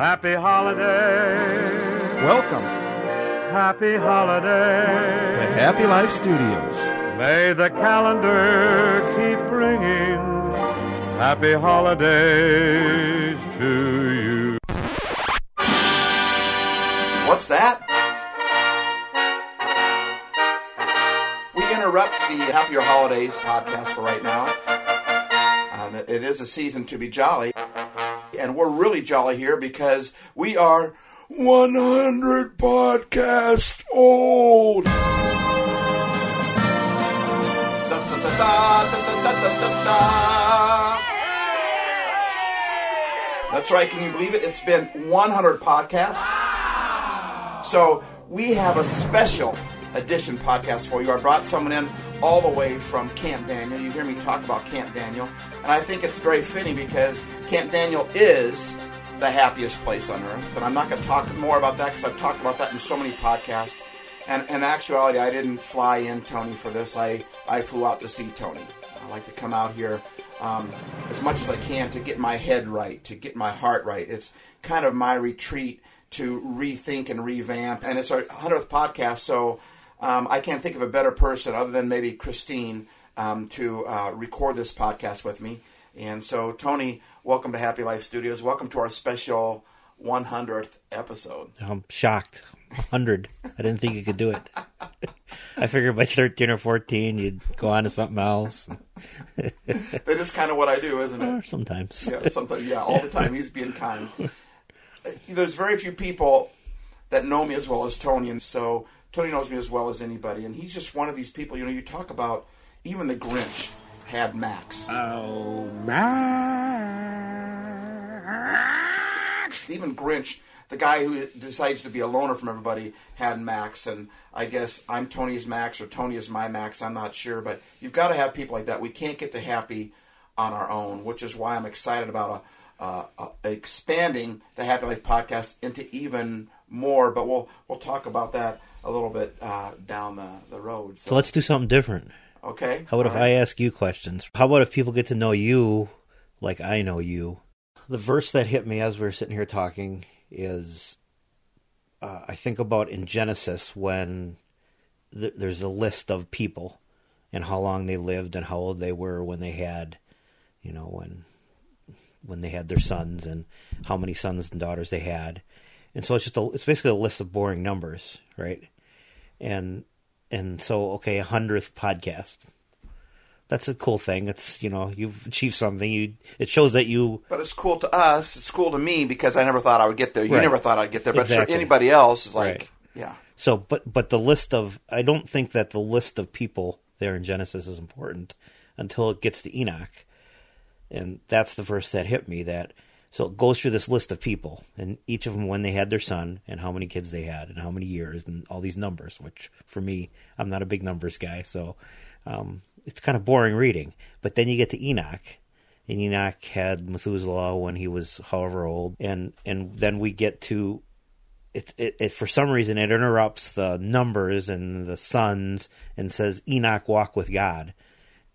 Happy holiday. Welcome Happy holiday. to Happy Life Studios. May the calendar keep ringing. Happy holidays to you. What's that? We interrupt the Happier Holidays podcast for right now. Um, it- it is a season to be jolly and we're really jolly here because we are 100 podcasts old. That's right, can you believe it? It's been 100 podcasts. So we have a special edition podcast for you. I brought someone in all the way from Camp Daniel. You hear me talk about Camp Daniel, and I think it's very fitting because Camp Daniel is the happiest place on earth. But I'm not going to talk more about that because I've talked about that in so many podcasts. And in actuality, I didn't fly in Tony for this. I, I flew out to see Tony. I like to come out here um, as much as I can to get my head right, to get my heart right. It's kind of my retreat to rethink and revamp. And it's our 100th podcast, so um, I can't think of a better person other than maybe Christine um, to uh, record this podcast with me. And so, Tony, welcome to Happy Life Studios. Welcome to our special 100th episode. I'm shocked. 100. I didn't think you could do it. I figured by 13 or 14 you'd go on to something else. That is kind of what I do, isn't it? Sometimes. yeah, sometimes, yeah, all the time. He's being kind. There's very few people that know me as well as Tony, and so Tony knows me as well as anybody. And he's just one of these people. You know, you talk about even the Grinch had Max. Oh, Max. Even Grinch, the guy who decides to be a loner from everybody, had Max. And I guess I'm Tony's Max or Tony is my Max. I'm not sure, but you've got to have people like that. We can't get to happy on our own, which is why I'm excited about a, uh, uh, expanding the Happy Life podcast into even more. But we'll we'll talk about that a little bit uh, down the, the road. So let's do something different. okay. How about if All right. I ask you questions? How about if people get to know you like I know you? The verse that hit me as we were sitting here talking is uh, I think about in Genesis when th- there's a list of people and how long they lived and how old they were when they had, you know, when when they had their sons and how many sons and daughters they had. And so it's just a, it's basically a list of boring numbers, right? And and so okay, a hundredth podcast. That's a cool thing. It's you know you've achieved something. You it shows that you But it's cool to us. It's cool to me because I never thought I would get there. You Right. never thought I'd get there. But Exactly. anybody else is like, Right. yeah. So, but but the list of I don't think that the list of people there in Genesis is important until it gets to Enoch, and that's the verse that hit me. That so it goes through this list of people, and each of them when they had their son, and how many kids they had, and how many years, and all these numbers. Which for me, I'm not a big numbers guy, so um, it's kind of boring reading. But then you get to Enoch, and Enoch had Methuselah when he was however old, and and then we get to it, it, it for some reason it interrupts the numbers and the sons and says Enoch walk with God,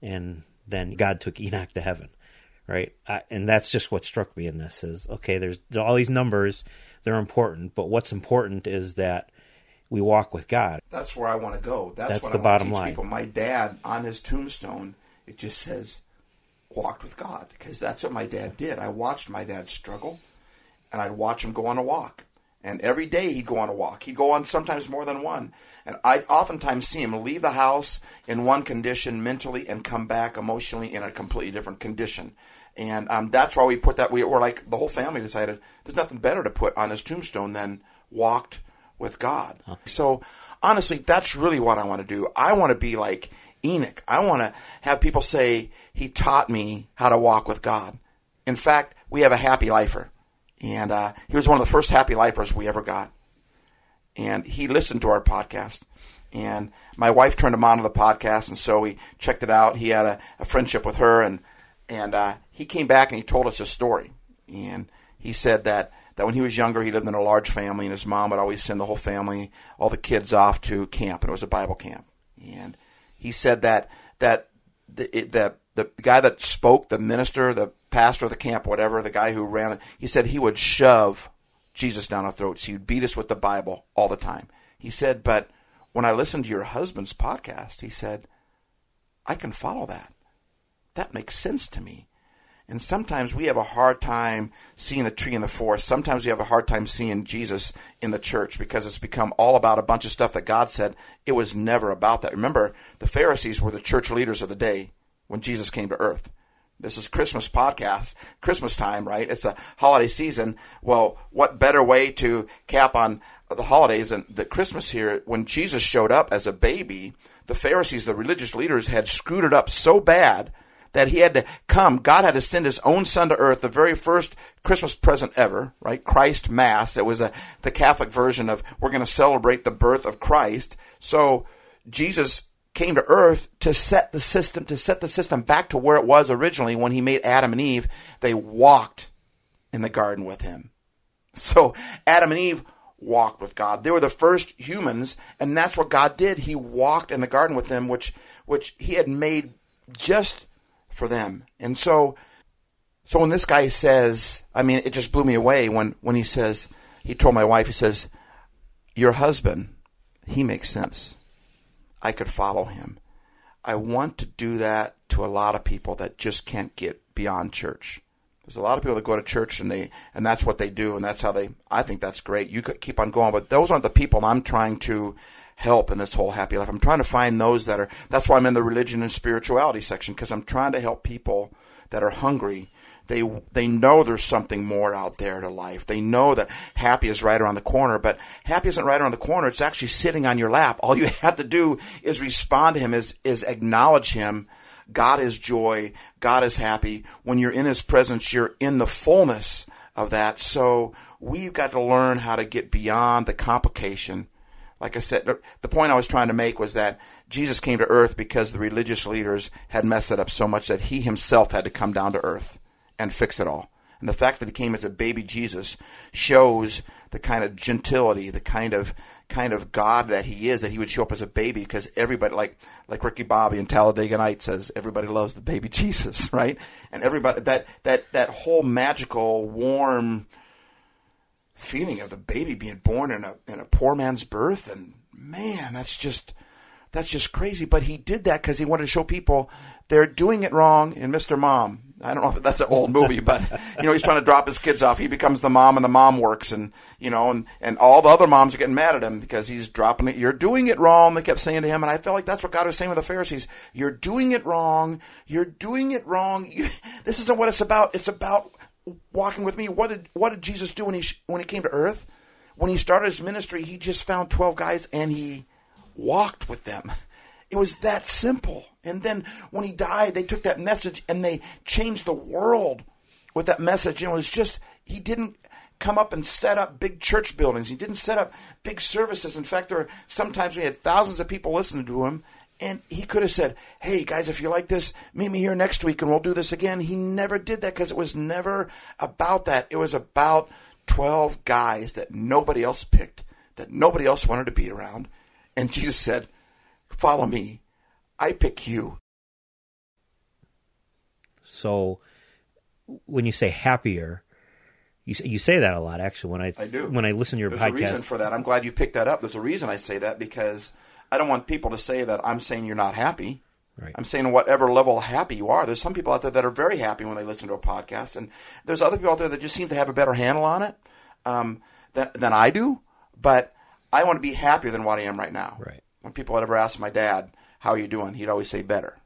and then God took Enoch to heaven, right? I, and that's just what struck me in this is okay. There's all these numbers, they're important, but what's important is that we walk with God. That's where I want to go. That's, That's what the I want bottom line. people. My dad on his tombstone, it just says, "Walked with God," because that's what my dad did. I watched my dad struggle, and I'd watch him go on a walk. And every day he'd go on a walk. He'd go on sometimes more than one. And I'd oftentimes see him leave the house in one condition mentally and come back emotionally in a completely different condition. And um, that's why we put that. We were like the whole family decided there's nothing better to put on his tombstone than walked with God. So honestly, that's really what I want to do. I want to be like Enoch. I want to have people say he taught me how to walk with God. In fact, we have a happy lifer, and uh, he was one of the first happy lifers we ever got. And he listened to our podcast. And my wife turned him on to the podcast, and so we checked it out. He had a, a friendship with her, and and uh, he came back and he told us his story. And he said that that when he was younger, he lived in a large family, and his mom would always send the whole family, all the kids, off to camp, and it was a Bible camp. And he said that that the the the guy that spoke, the minister, the pastor of the camp, whatever, the guy who ran it, he said he would shove Jesus down our throats. He would beat us with the Bible all the time. He said, but when I listened to your husband's podcast, he said, I can follow that. That makes sense to me. And sometimes we have a hard time seeing the tree in the forest. Sometimes we have a hard time seeing Jesus in the church because it's become all about a bunch of stuff that God said. It was never about that. Remember, the Pharisees were the church leaders of the day when Jesus came to earth. This is Christmas podcast, Christmas time, right? It's a holiday season. Well, what better way to cap on the holidays and the Christmas here? When Jesus showed up as a baby, the Pharisees, the religious leaders, had screwed it up so bad that he had to come. God had to send his own son to earth, the very first Christmas present ever, right? Christ Mass. It was a, the Catholic version of we're going to celebrate the birth of Christ. So Jesus came to earth to set the system, to set the system back to where it was originally when he made Adam and Eve. They walked in the garden with him. So Adam and Eve walked with God. They were the first humans, and that's what God did. He walked in the garden with them, which which he had made just for them. And so, so when this guy says, I mean, it just blew me away when, when he says, he told my wife, he says, Your husband, he makes sense. I could follow him. I want to do that to a lot of people that just can't get beyond church. There's a lot of people that go to church and they and that's what they do and that's how they I think that's great. You could keep on going, but those aren't the people I'm trying to help in this whole happy life. I'm trying to find those that are, that's why I'm in the religion and spirituality section, because I'm trying to help people that are hungry. They, they know there's something more out there to life. They know that happy is right around the corner, but happy isn't right around the corner. It's actually sitting on your lap. All you have to do is respond to him, is, is acknowledge him. God is joy. God is happy. When you're in his presence, you're in the fullness of that. So we've got to learn how to get beyond the complication like I said, the point I was trying to make was that Jesus came to earth because the religious leaders had messed it up so much that he himself had to come down to earth and fix it all. And the fact that he came as a baby Jesus shows the kind of gentility, the kind of kind of God that he is, that he would show up as a baby because everybody like like Ricky Bobby and Talladega Night says, everybody loves the baby Jesus, right? And everybody that that that whole magical, warm feeling of the baby being born in a in a poor man's birth and man that's just that's just crazy but he did that because he wanted to show people they're doing it wrong in mr mom i don't know if that's an old movie but you know he's trying to drop his kids off. He becomes the mom and the mom works and you know and and all the other moms are getting mad at him because he's dropping it. You're doing it wrong they kept saying to him. And i felt like that's what god was saying with the pharisees. You're doing it wrong. You're doing it wrong. You, this isn't what it's about. It's about walking with me. What did what did Jesus do when he when he came to earth? When he started his ministry, he just found 12 guys and he walked with them. It was that simple. And then when he died, they took that message and they changed the world with that message. And it was just he didn't come up and set up big church buildings. He didn't set up big services. In fact, there were sometimes we had thousands of people listening to him, and he could have said, Hey, guys, if you like this, meet me here next week and we'll do this again. He never did that because it was never about that. It was about 12 guys that nobody else picked, that nobody else wanted to be around. And Jesus said, Follow me. I pick you. So when you say happier, you say, you say that a lot actually when I, I do. when I listen to your There's podcast. a reason for that. I'm glad you picked that up. There's a reason I say that because I don't want people to say that I'm saying you're not happy. Right. I'm saying whatever level happy you are. There's some people out there that are very happy when they listen to a podcast, and there's other people out there that just seem to have a better handle on it um, than, than I do. But I want to be happier than what I am right now. Right. When people would ever ask my dad, "How are you doing?" he'd always say, "Better,"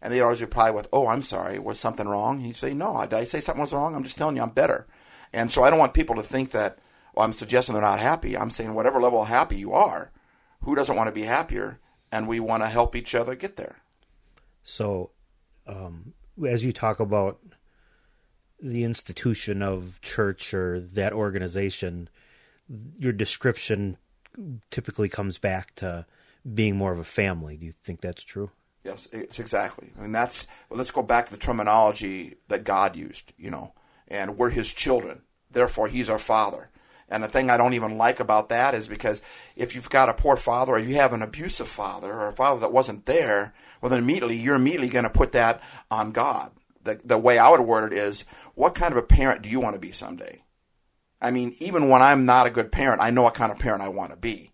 and they'd always reply with, "Oh, I'm sorry. Was something wrong?" He'd say, "No, did I say something was wrong? I'm just telling you I'm better." And so I don't want people to think that well, I'm suggesting they're not happy. I'm saying whatever level of happy you are, who doesn't want to be happier? And we want to help each other get there. So, um, as you talk about the institution of church or that organization, your description typically comes back to being more of a family. Do you think that's true? Yes, it's exactly. I mean, that's well, let's go back to the terminology that God used, you know, and we're His children. Therefore, He's our Father. And the thing I don't even like about that is because if you've got a poor father or you have an abusive father or a father that wasn't there, well, then immediately you're immediately going to put that on God. The, the way I would word it is, what kind of a parent do you want to be someday? I mean, even when I'm not a good parent, I know what kind of parent I want to be.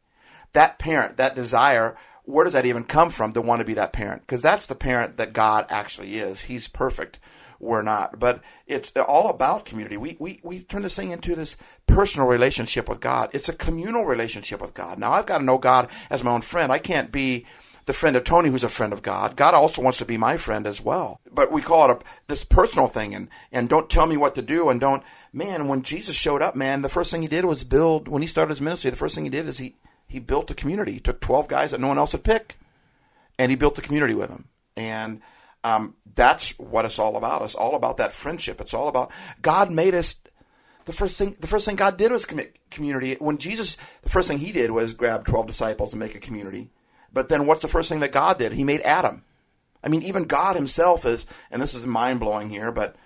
That parent, that desire, where does that even come from to want to be that parent? Because that's the parent that God actually is. He's perfect. We're not. But it's all about community. We, we, we turn this thing into this personal relationship with God. It's a communal relationship with God. Now, I've got to know God as my own friend. I can't be the friend of Tony who's a friend of God. God also wants to be my friend as well. But we call it a, this personal thing and, and don't tell me what to do and don't, man, when Jesus showed up, man, the first thing he did was build, when he started his ministry, the first thing he did is he, he built a community. He took 12 guys that no one else would pick and he built a community with them. And, um, that's what it's all about. It's all about that friendship. It's all about God made us the first thing the first thing God did was commit community. When Jesus, the first thing He did was grab twelve disciples and make a community. But then what's the first thing that God did? He made Adam. I mean, even God himself is, and this is mind blowing here, but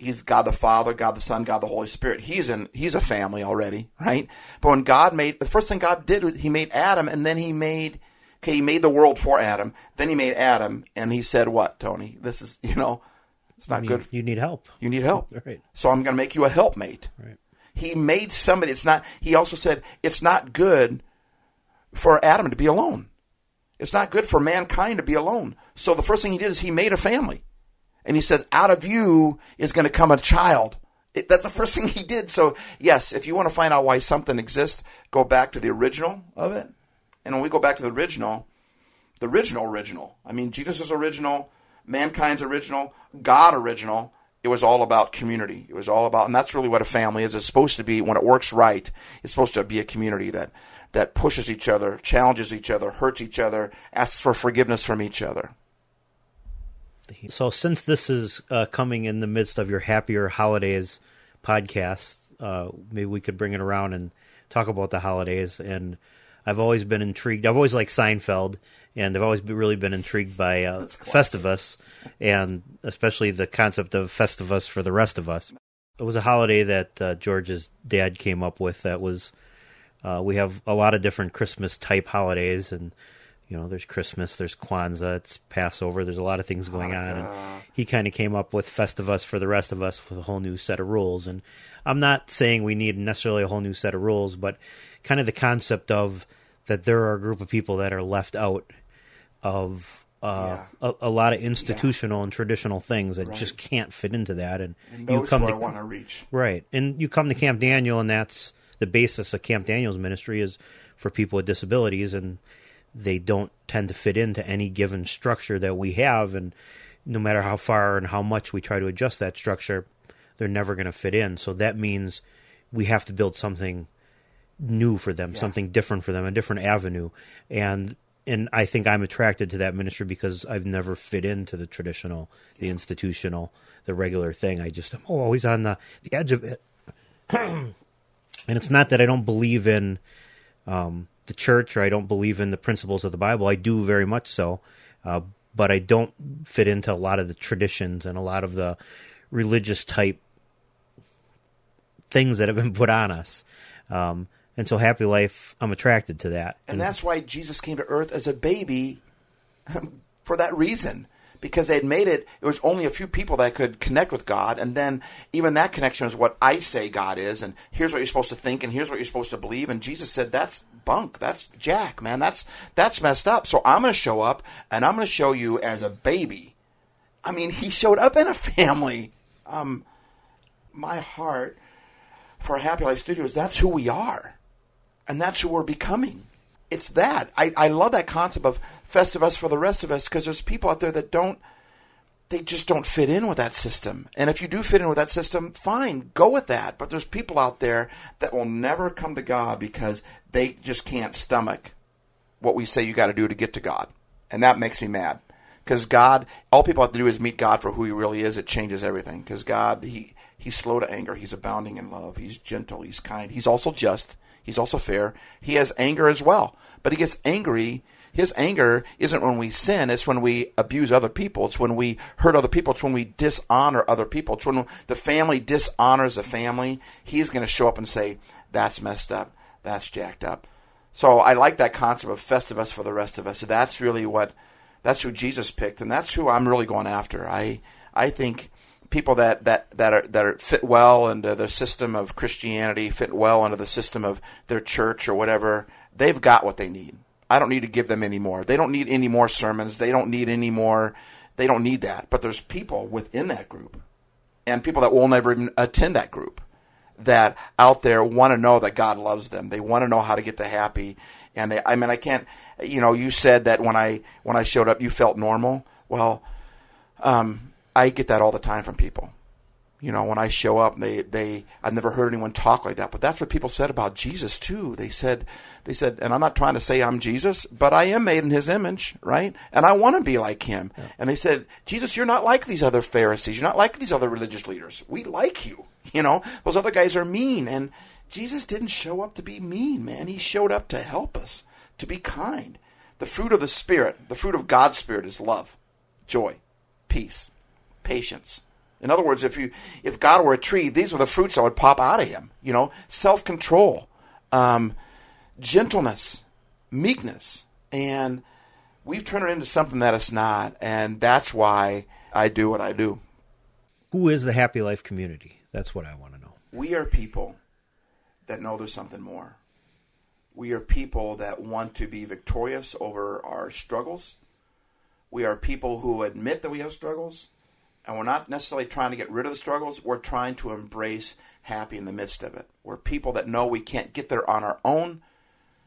he's God the Father, God the Son, God the Holy Spirit. He's in, he's a family already, right? But when God made, the first thing God did was he made Adam and then he made, okay, he made the world for Adam. Then he made Adam and he said, what, Tony? This is, you know, it's not you need, good. You need help. You need help. Right. So I'm going to make you a helpmate. Right. He made somebody, it's not, he also said, it's not good for Adam to be alone. It's not good for mankind to be alone. So the first thing he did is he made a family. And he says, out of you is going to come a child. It, that's the first thing he did. So, yes, if you want to find out why something exists, go back to the original of it. And when we go back to the original, the original original, I mean, Jesus is original, mankind's original, God original. It was all about community. It was all about, and that's really what a family is. It's supposed to be, when it works right, it's supposed to be a community that that pushes each other, challenges each other, hurts each other, asks for forgiveness from each other. So, since this is uh, coming in the midst of your Happier Holidays podcast, uh, maybe we could bring it around and talk about the holidays. And I've always been intrigued. I've always liked Seinfeld, and I've always been, really been intrigued by uh, Festivus, and especially the concept of Festivus for the rest of us. It was a holiday that uh, George's dad came up with that was uh, we have a lot of different Christmas type holidays, and you know, there's Christmas, there's Kwanzaa, it's Passover, there's a lot of things going on. And he kind of came up with Festivus for the rest of us with a whole new set of rules. And I'm not saying we need necessarily a whole new set of rules, but kind of the concept of that there are a group of people that are left out of uh, Yeah. a, a lot of institutional and traditional things that just can't fit into that. And, And you come to want to reach. Right. And you come to Camp Daniel, and that's the basis of Camp Daniel's ministry is for people with disabilities, and they don't tend to fit into any given structure that we have. And no matter how far and how much we try to adjust that structure, they're never going to fit in. So that means we have to build something new for them, something different for them, a different avenue. And and I think I'm attracted to that ministry because I've never fit into the traditional, the institutional, the regular thing. I just am always on the, the edge of it. and it's not that I don't believe in um, the church or I don't believe in the principles of the Bible. I do very much so, uh, but I don't fit into a lot of the traditions and a lot of the religious type things that have been put on us. Um, and so, Happy Life, I'm attracted to that. And that's why Jesus came to earth as a baby for that reason. Because they had made it, it was only a few people that could connect with God. And then even that connection is what I say God is. And here's what you're supposed to think. And here's what you're supposed to believe. And Jesus said, that's bunk. That's jack, man. That's, that's messed up. So I'm going to show up and I'm going to show you as a baby. I mean, he showed up in a family. Um, my heart for Happy Life Studios, that's who we are and that's who we're becoming. It's that. I, I love that concept of Festivus for the rest of us because there's people out there that don't, they just don't fit in with that system. And if you do fit in with that system, fine, go with that. But there's people out there that will never come to God because they just can't stomach what we say you got to do to get to God. And that makes me mad. Because God, all people have to do is meet God for who He really is. It changes everything. Because God, He He's slow to anger. He's abounding in love. He's gentle. He's kind. He's also just. He's also fair. He has anger as well. But He gets angry. His anger isn't when we sin. It's when we abuse other people. It's when we hurt other people. It's when we dishonor other people. It's when the family dishonors the family. He's going to show up and say, "That's messed up. That's jacked up." So I like that concept of Festivus for the rest of us. So that's really what that's who Jesus picked, and that's who I'm really going after. I I think people that, that, that are that are fit well into the system of Christianity, fit well into the system of their church or whatever, they've got what they need. I don't need to give them any more. They don't need any more sermons. They don't need any more. They don't need that. But there's people within that group, and people that will never even attend that group, that out there want to know that God loves them. They want to know how to get to happy. And they, I mean, I can't. You know, you said that when I when I showed up, you felt normal. Well, um, I get that all the time from people. You know, when I show up, they they I've never heard anyone talk like that. But that's what people said about Jesus too. They said they said, and I'm not trying to say I'm Jesus, but I am made in His image, right? And I want to be like Him. Yeah. And they said, Jesus, you're not like these other Pharisees. You're not like these other religious leaders. We like you. You know, those other guys are mean. And Jesus didn't show up to be mean, man. He showed up to help us, to be kind. The fruit of the Spirit, the fruit of God's Spirit, is love, joy, peace, patience. In other words, if you if God were a tree, these are the fruits that would pop out of him. You know, self control, um, gentleness, meekness, and we've turned it into something that it's not, and that's why I do what I do. Who is the Happy Life community? That's what I want to know. We are people that know there's something more. We are people that want to be victorious over our struggles. We are people who admit that we have struggles, and we're not necessarily trying to get rid of the struggles. We're trying to embrace happy in the midst of it. We're people that know we can't get there on our own,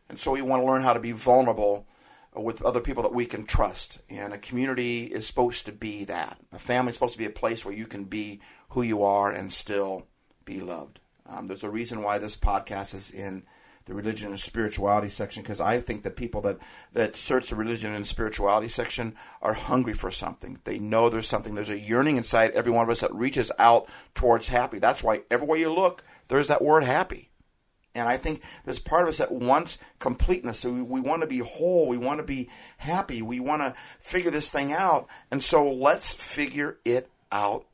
and so we want to learn how to be vulnerable with other people that we can trust. And a community is supposed to be that. A family is supposed to be a place where you can be who you are and still be loved. Um, there's a reason why this podcast is in the religion and spirituality section because I think that people that, that search the religion and spirituality section are hungry for something. They know there's something. There's a yearning inside every one of us that reaches out towards happy. That's why everywhere you look, there's that word happy. And I think there's part of us that wants completeness. So we, we want to be whole. We want to be happy. We want to figure this thing out. And so let's figure it out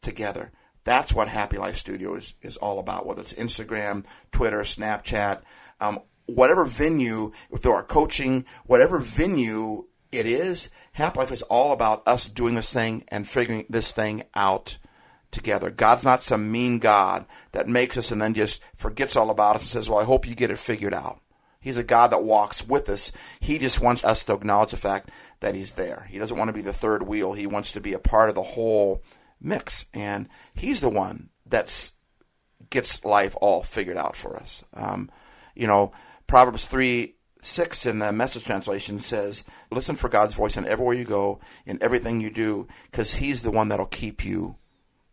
together. That's what Happy Life Studio is, is all about, whether it's Instagram, Twitter, Snapchat, um, whatever venue, through our coaching, whatever venue it is, Happy Life is all about us doing this thing and figuring this thing out together. God's not some mean God that makes us and then just forgets all about us and says, Well, I hope you get it figured out. He's a God that walks with us. He just wants us to acknowledge the fact that He's there. He doesn't want to be the third wheel. He wants to be a part of the whole mix. And He's the one that gets life all figured out for us. Um, you know, Proverbs 3 6 in the message translation says, Listen for God's voice in everywhere you go, in everything you do, because He's the one that'll keep you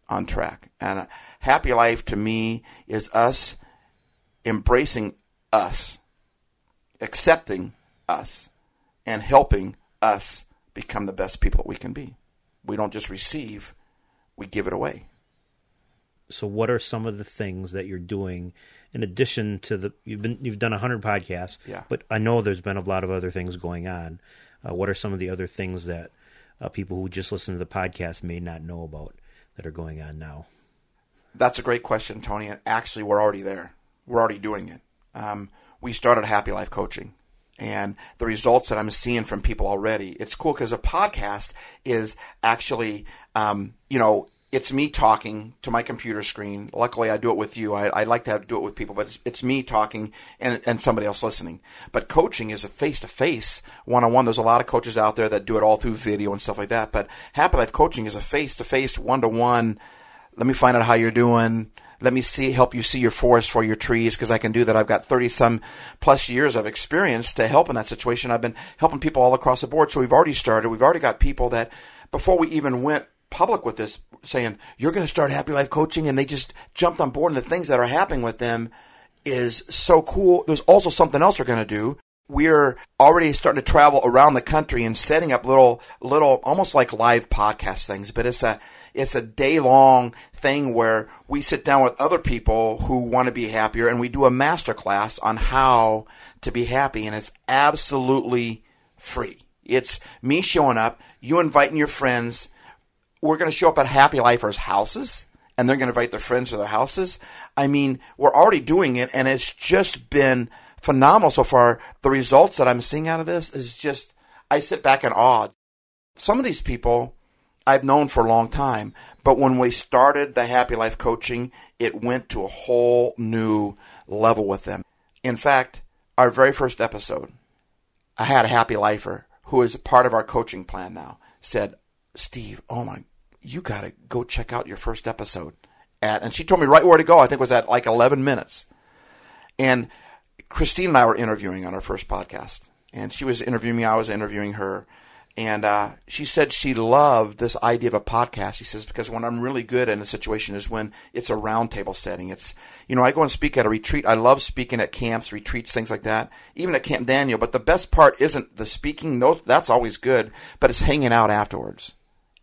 on track. And a happy life to me is us embracing us, accepting us, and helping us become the best people that we can be. We don't just receive, we give it away. So what are some of the things that you're doing in addition to the you've been you've done 100 podcasts, yeah. but I know there's been a lot of other things going on. Uh, what are some of the other things that uh, people who just listen to the podcast may not know about? that are going on now? That's a great question, Tony. And actually, we're already there. We're already doing it. Um, we started Happy Life Coaching, and the results that I'm seeing from people already. It's cool because a podcast is actually, um, you know, it's me talking to my computer screen. Luckily, I do it with you. I, I like to have, do it with people, but it's, it's, me talking and, and somebody else listening. But coaching is a face to face, one on one. There's a lot of coaches out there that do it all through video and stuff like that. But Happy Life Coaching is a face to face, one to one. Let me find out how you're doing. Let me see, help you see your forest for your trees because I can do that. I've got 30 some plus years of experience to help in that situation. I've been helping people all across the board. So we've already started. We've already got people that before we even went public with this, saying you're going to start Happy Life Coaching, and they just jumped on board. And the things that are happening with them is so cool. There's also something else we're going to do. We're already starting to travel around the country and setting up little, little, almost like live podcast things. But it's a, it's a day long thing where we sit down with other people who want to be happier, and we do a master class on how to be happy, and it's absolutely free. It's me showing up, you inviting your friends, we're going to show up at Happy Lifers' houses and they're going to invite their friends to their houses. I mean, we're already doing it and it's just been phenomenal so far. The results that I'm seeing out of this is just, I sit back in awe. Some of these people, I've known for a long time. But when we started the Happy Life coaching, it went to a whole new level with them. In fact, our very first episode, I had a happy lifer who is a part of our coaching plan now said, Steve, oh my, you got to go check out your first episode. At, and she told me right where to go. I think it was at like 11 minutes. And Christine and I were interviewing on our first podcast. And she was interviewing me, I was interviewing her. And uh, she said she loved this idea of a podcast. She says, because when I'm really good in a situation is when it's a roundtable setting. It's, you know, I go and speak at a retreat. I love speaking at camps, retreats, things like that, even at Camp Daniel. But the best part isn't the speaking. Those, that's always good, but it's hanging out afterwards.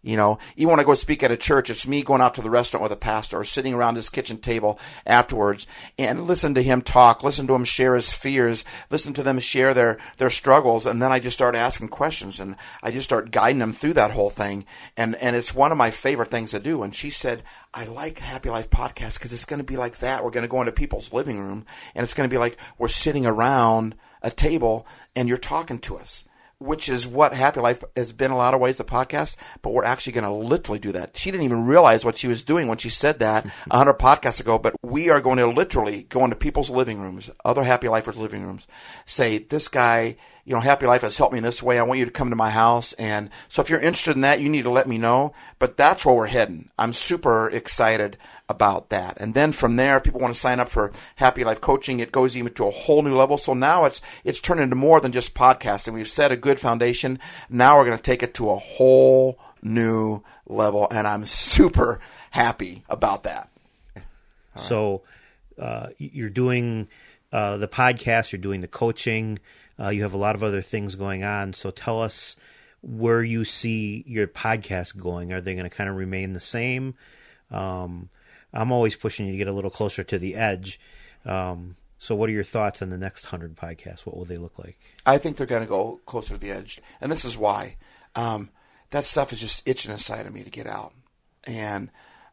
You know, even when I go speak at a church, it's me going out to the restaurant with a pastor or sitting around his kitchen table afterwards and listen to him talk, listen to him share his fears, listen to them share their, their struggles. And then I just start asking questions and I just start guiding them through that whole thing. And, and it's one of my favorite things to do. And she said, I like Happy Life podcast because it's going to be like that. We're going to go into people's living room and it's going to be like we're sitting around a table and you're talking to us which is what Happy Life has been a lot of ways, the podcast, but we're actually going to literally do that. She didn't even realize what she was doing when she said that hundred podcasts ago, but we are going to literally go into people's living rooms, other Happy Lifers' living rooms, say, this guy, you know, Happy Life has helped me in this way. I want you to come to my house. And so if you're interested in that, you need to let me know. But that's where we're heading. I'm super excited about that. And then from there, if people want to sign up for Happy Life coaching. It goes even to a whole new level. So now it's, it's turned into more than just podcasting. We've set a good foundation. Now we're going to take it to a whole new level. And I'm super happy about that. So, uh, you're doing, uh, the podcast, you're doing the coaching, uh, you have a lot of other things going on. So tell us where you see your podcast going. Are they going to kind of remain the same? Um, I'm always pushing you to get a little closer to the edge. Um, so, what are your thoughts on the next hundred podcasts? What will they look like? I think they're going to go closer to the edge, and this is why. Um, that stuff is just itching inside of me to get out, and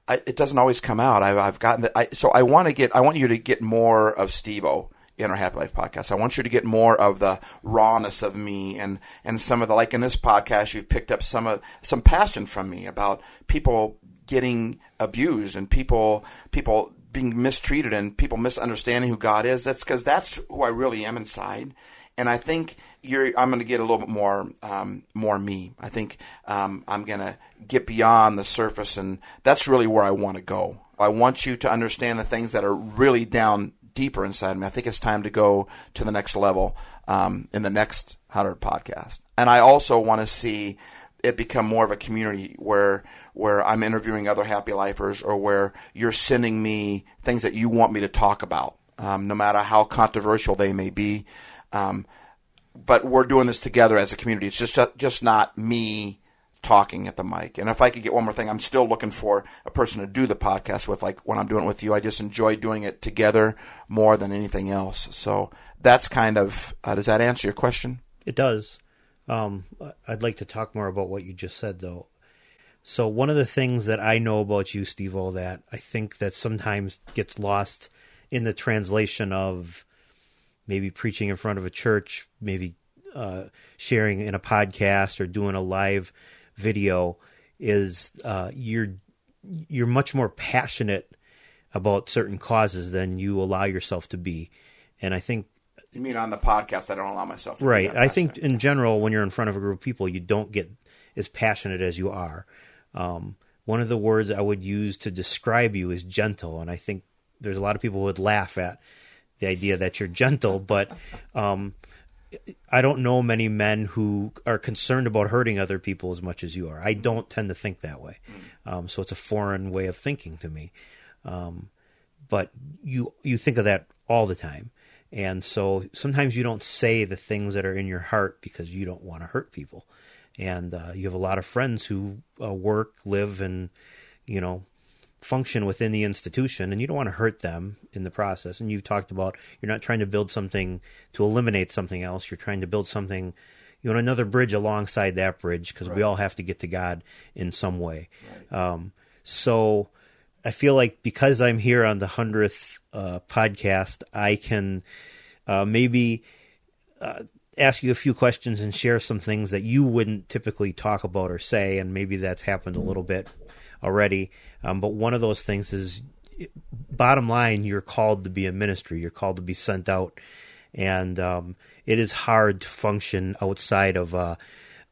I, it doesn't always come out. I've, I've gotten that. So I want to get. I want you to get more of Steve-O in our Happy Life podcast. I want you to get more of the rawness of me and, and some of the, like in this podcast, you've picked up some of, some passion from me about people getting abused and people, people being mistreated and people misunderstanding who God is. That's because that's who I really am inside. And I think you're, I'm going to get a little bit more, um, more me. I think um, I'm going to get beyond the surface, and that's really where I want to go. I want you to understand the things that are really down deeper inside me. I think it's time to go to the next level um, in the next 100 podcast. And I also want to see it become more of a community where where I'm interviewing other happy lifers or where you're sending me things that you want me to talk about, um, no matter how controversial they may be. Um, but we're doing this together as a community. It's just just not me talking at the mic. And if I could get one more thing, I'm still looking for a person to do the podcast with. Like when I'm doing it with you, I just enjoy doing it together more than anything else. So that's kind of uh, does that answer your question? It does. Um, I'd like to talk more about what you just said, though. So one of the things that I know about you, Steve, all that I think that sometimes gets lost in the translation of maybe preaching in front of a church, maybe uh, sharing in a podcast or doing a live video is uh, you're you're much more passionate about certain causes than you allow yourself to be, and I think. You mean on the podcast? I don't allow myself. to Right. I think in general, when you're in front of a group of people, you don't get as passionate as you are. Um, one of the words I would use to describe you is gentle, and I think there's a lot of people who would laugh at the idea that you're gentle, but um, I don't know many men who are concerned about hurting other people as much as you are. I don't tend to think that way, um, so it's a foreign way of thinking to me. Um, but you you think of that all the time, and so sometimes you don't say the things that are in your heart because you don't want to hurt people. And uh, you have a lot of friends who uh, work, live, and you know function within the institution and you don't want to hurt them in the process and you've talked about you're not trying to build something to eliminate something else you're trying to build something you know another bridge alongside that bridge because right. we all have to get to god in some way right. um, so i feel like because i'm here on the 100th uh, podcast i can uh, maybe uh, ask you a few questions and share some things that you wouldn't typically talk about or say, and maybe that's happened a little bit already. Um, but one of those things is, bottom line, you're called to be a ministry. You're called to be sent out, and um, it is hard to function outside of a,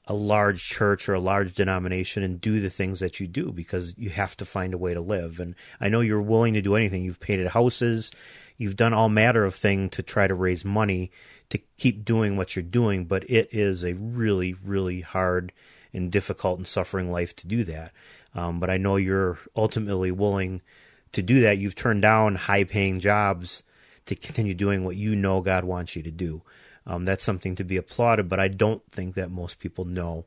a large church or a large denomination and do the things that you do because you have to find a way to live. And I know you're willing to do anything. You've painted houses, you've done all matter of things to try to raise money to keep doing what you're doing, but it is a really, really hard and difficult and suffering life to do that. Um, but I know you're ultimately willing to do that. You've turned down high paying jobs to continue doing what you know God wants you to do. Um, that's something to be applauded, but I don't think that most people know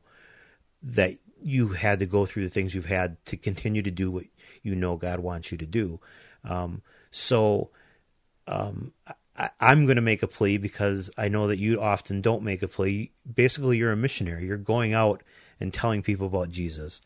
that you had to go through the things you've had to continue to do what you know God wants you to do. Um, so um, I, am going to make a plea because I know that you often don't make a plea. Basically, you're a missionary. You're going out and telling people about Jesus,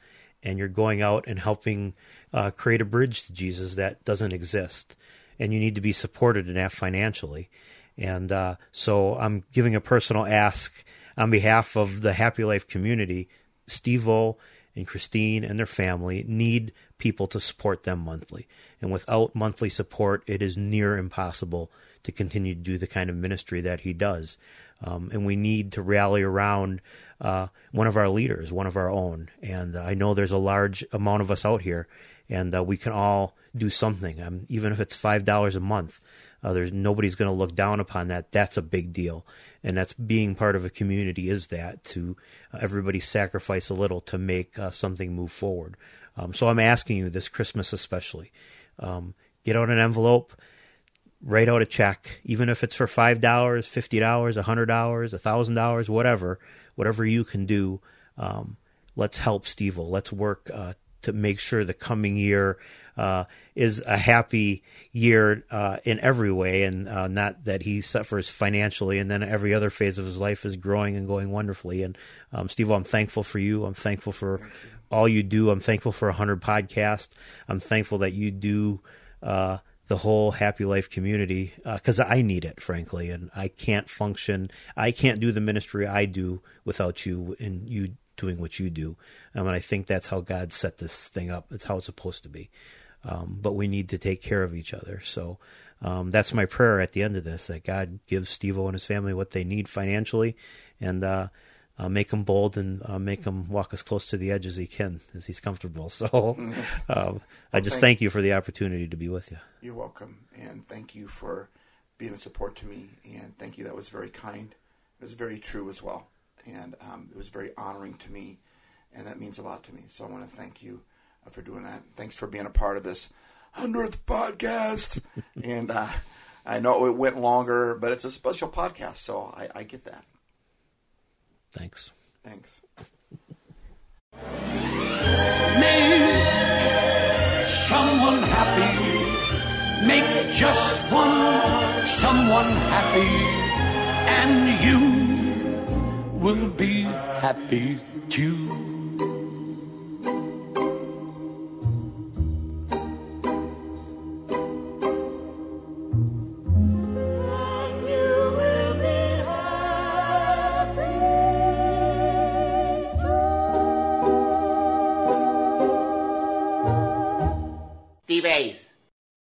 and you're going out and helping uh, create a bridge to Jesus that doesn't exist. And you need to be supported in that financially. And uh, so I'm giving a personal ask on behalf of the Happy Life community. Steve O and Christine and their family need people to support them monthly. And without monthly support, it is near impossible to continue to do the kind of ministry that he does. Um, and we need to rally around uh, one of our leaders, one of our own. And I know there's a large amount of us out here, and uh, we can all do something. Um, even if it's five dollars a month, uh, there's nobody's going to look down upon that. That's a big deal, and that's being part of a community. Is that to uh, everybody sacrifice a little to make uh, something move forward? Um, so I'm asking you this Christmas especially, um, get out an envelope write out a check, even if it's for five dollars, fifty dollars, a hundred dollars, a thousand dollars, whatever, whatever you can do. Um, let's help Steve. Let's work uh, to make sure the coming year uh, is a happy year uh, in every way, and uh, not that he suffers financially, and then every other phase of his life is growing and going wonderfully. And um, Steve, I'm thankful for you. I'm thankful for all you do. I'm thankful for a hundred podcasts. I'm thankful that you do uh, the whole happy life community because uh, I need it, frankly, and I can't function. I can't do the ministry I do without you and you doing what you do. Um, and I think that's how God set this thing up. It's how it's supposed to be. Um, but we need to take care of each other. So um, that's my prayer at the end of this that God gives Steve and his family what they need financially, and uh, uh, make him bold and uh, make him walk as close to the edge as he can, as he's comfortable. So um, I just thank, thank you for the opportunity to be with you. You're welcome, and thank you for being a support to me. And thank you. That was very kind. It was very true as well, and um, it was very honoring to me, and that means a lot to me. So I want to thank you uh, for doing that. Thanks for being a part of this hundredth podcast. and uh, I know it went longer, but it's a special podcast, so I, I get that. Thanks. Thanks. Make someone happy. Make just one someone happy. And you will be happy too.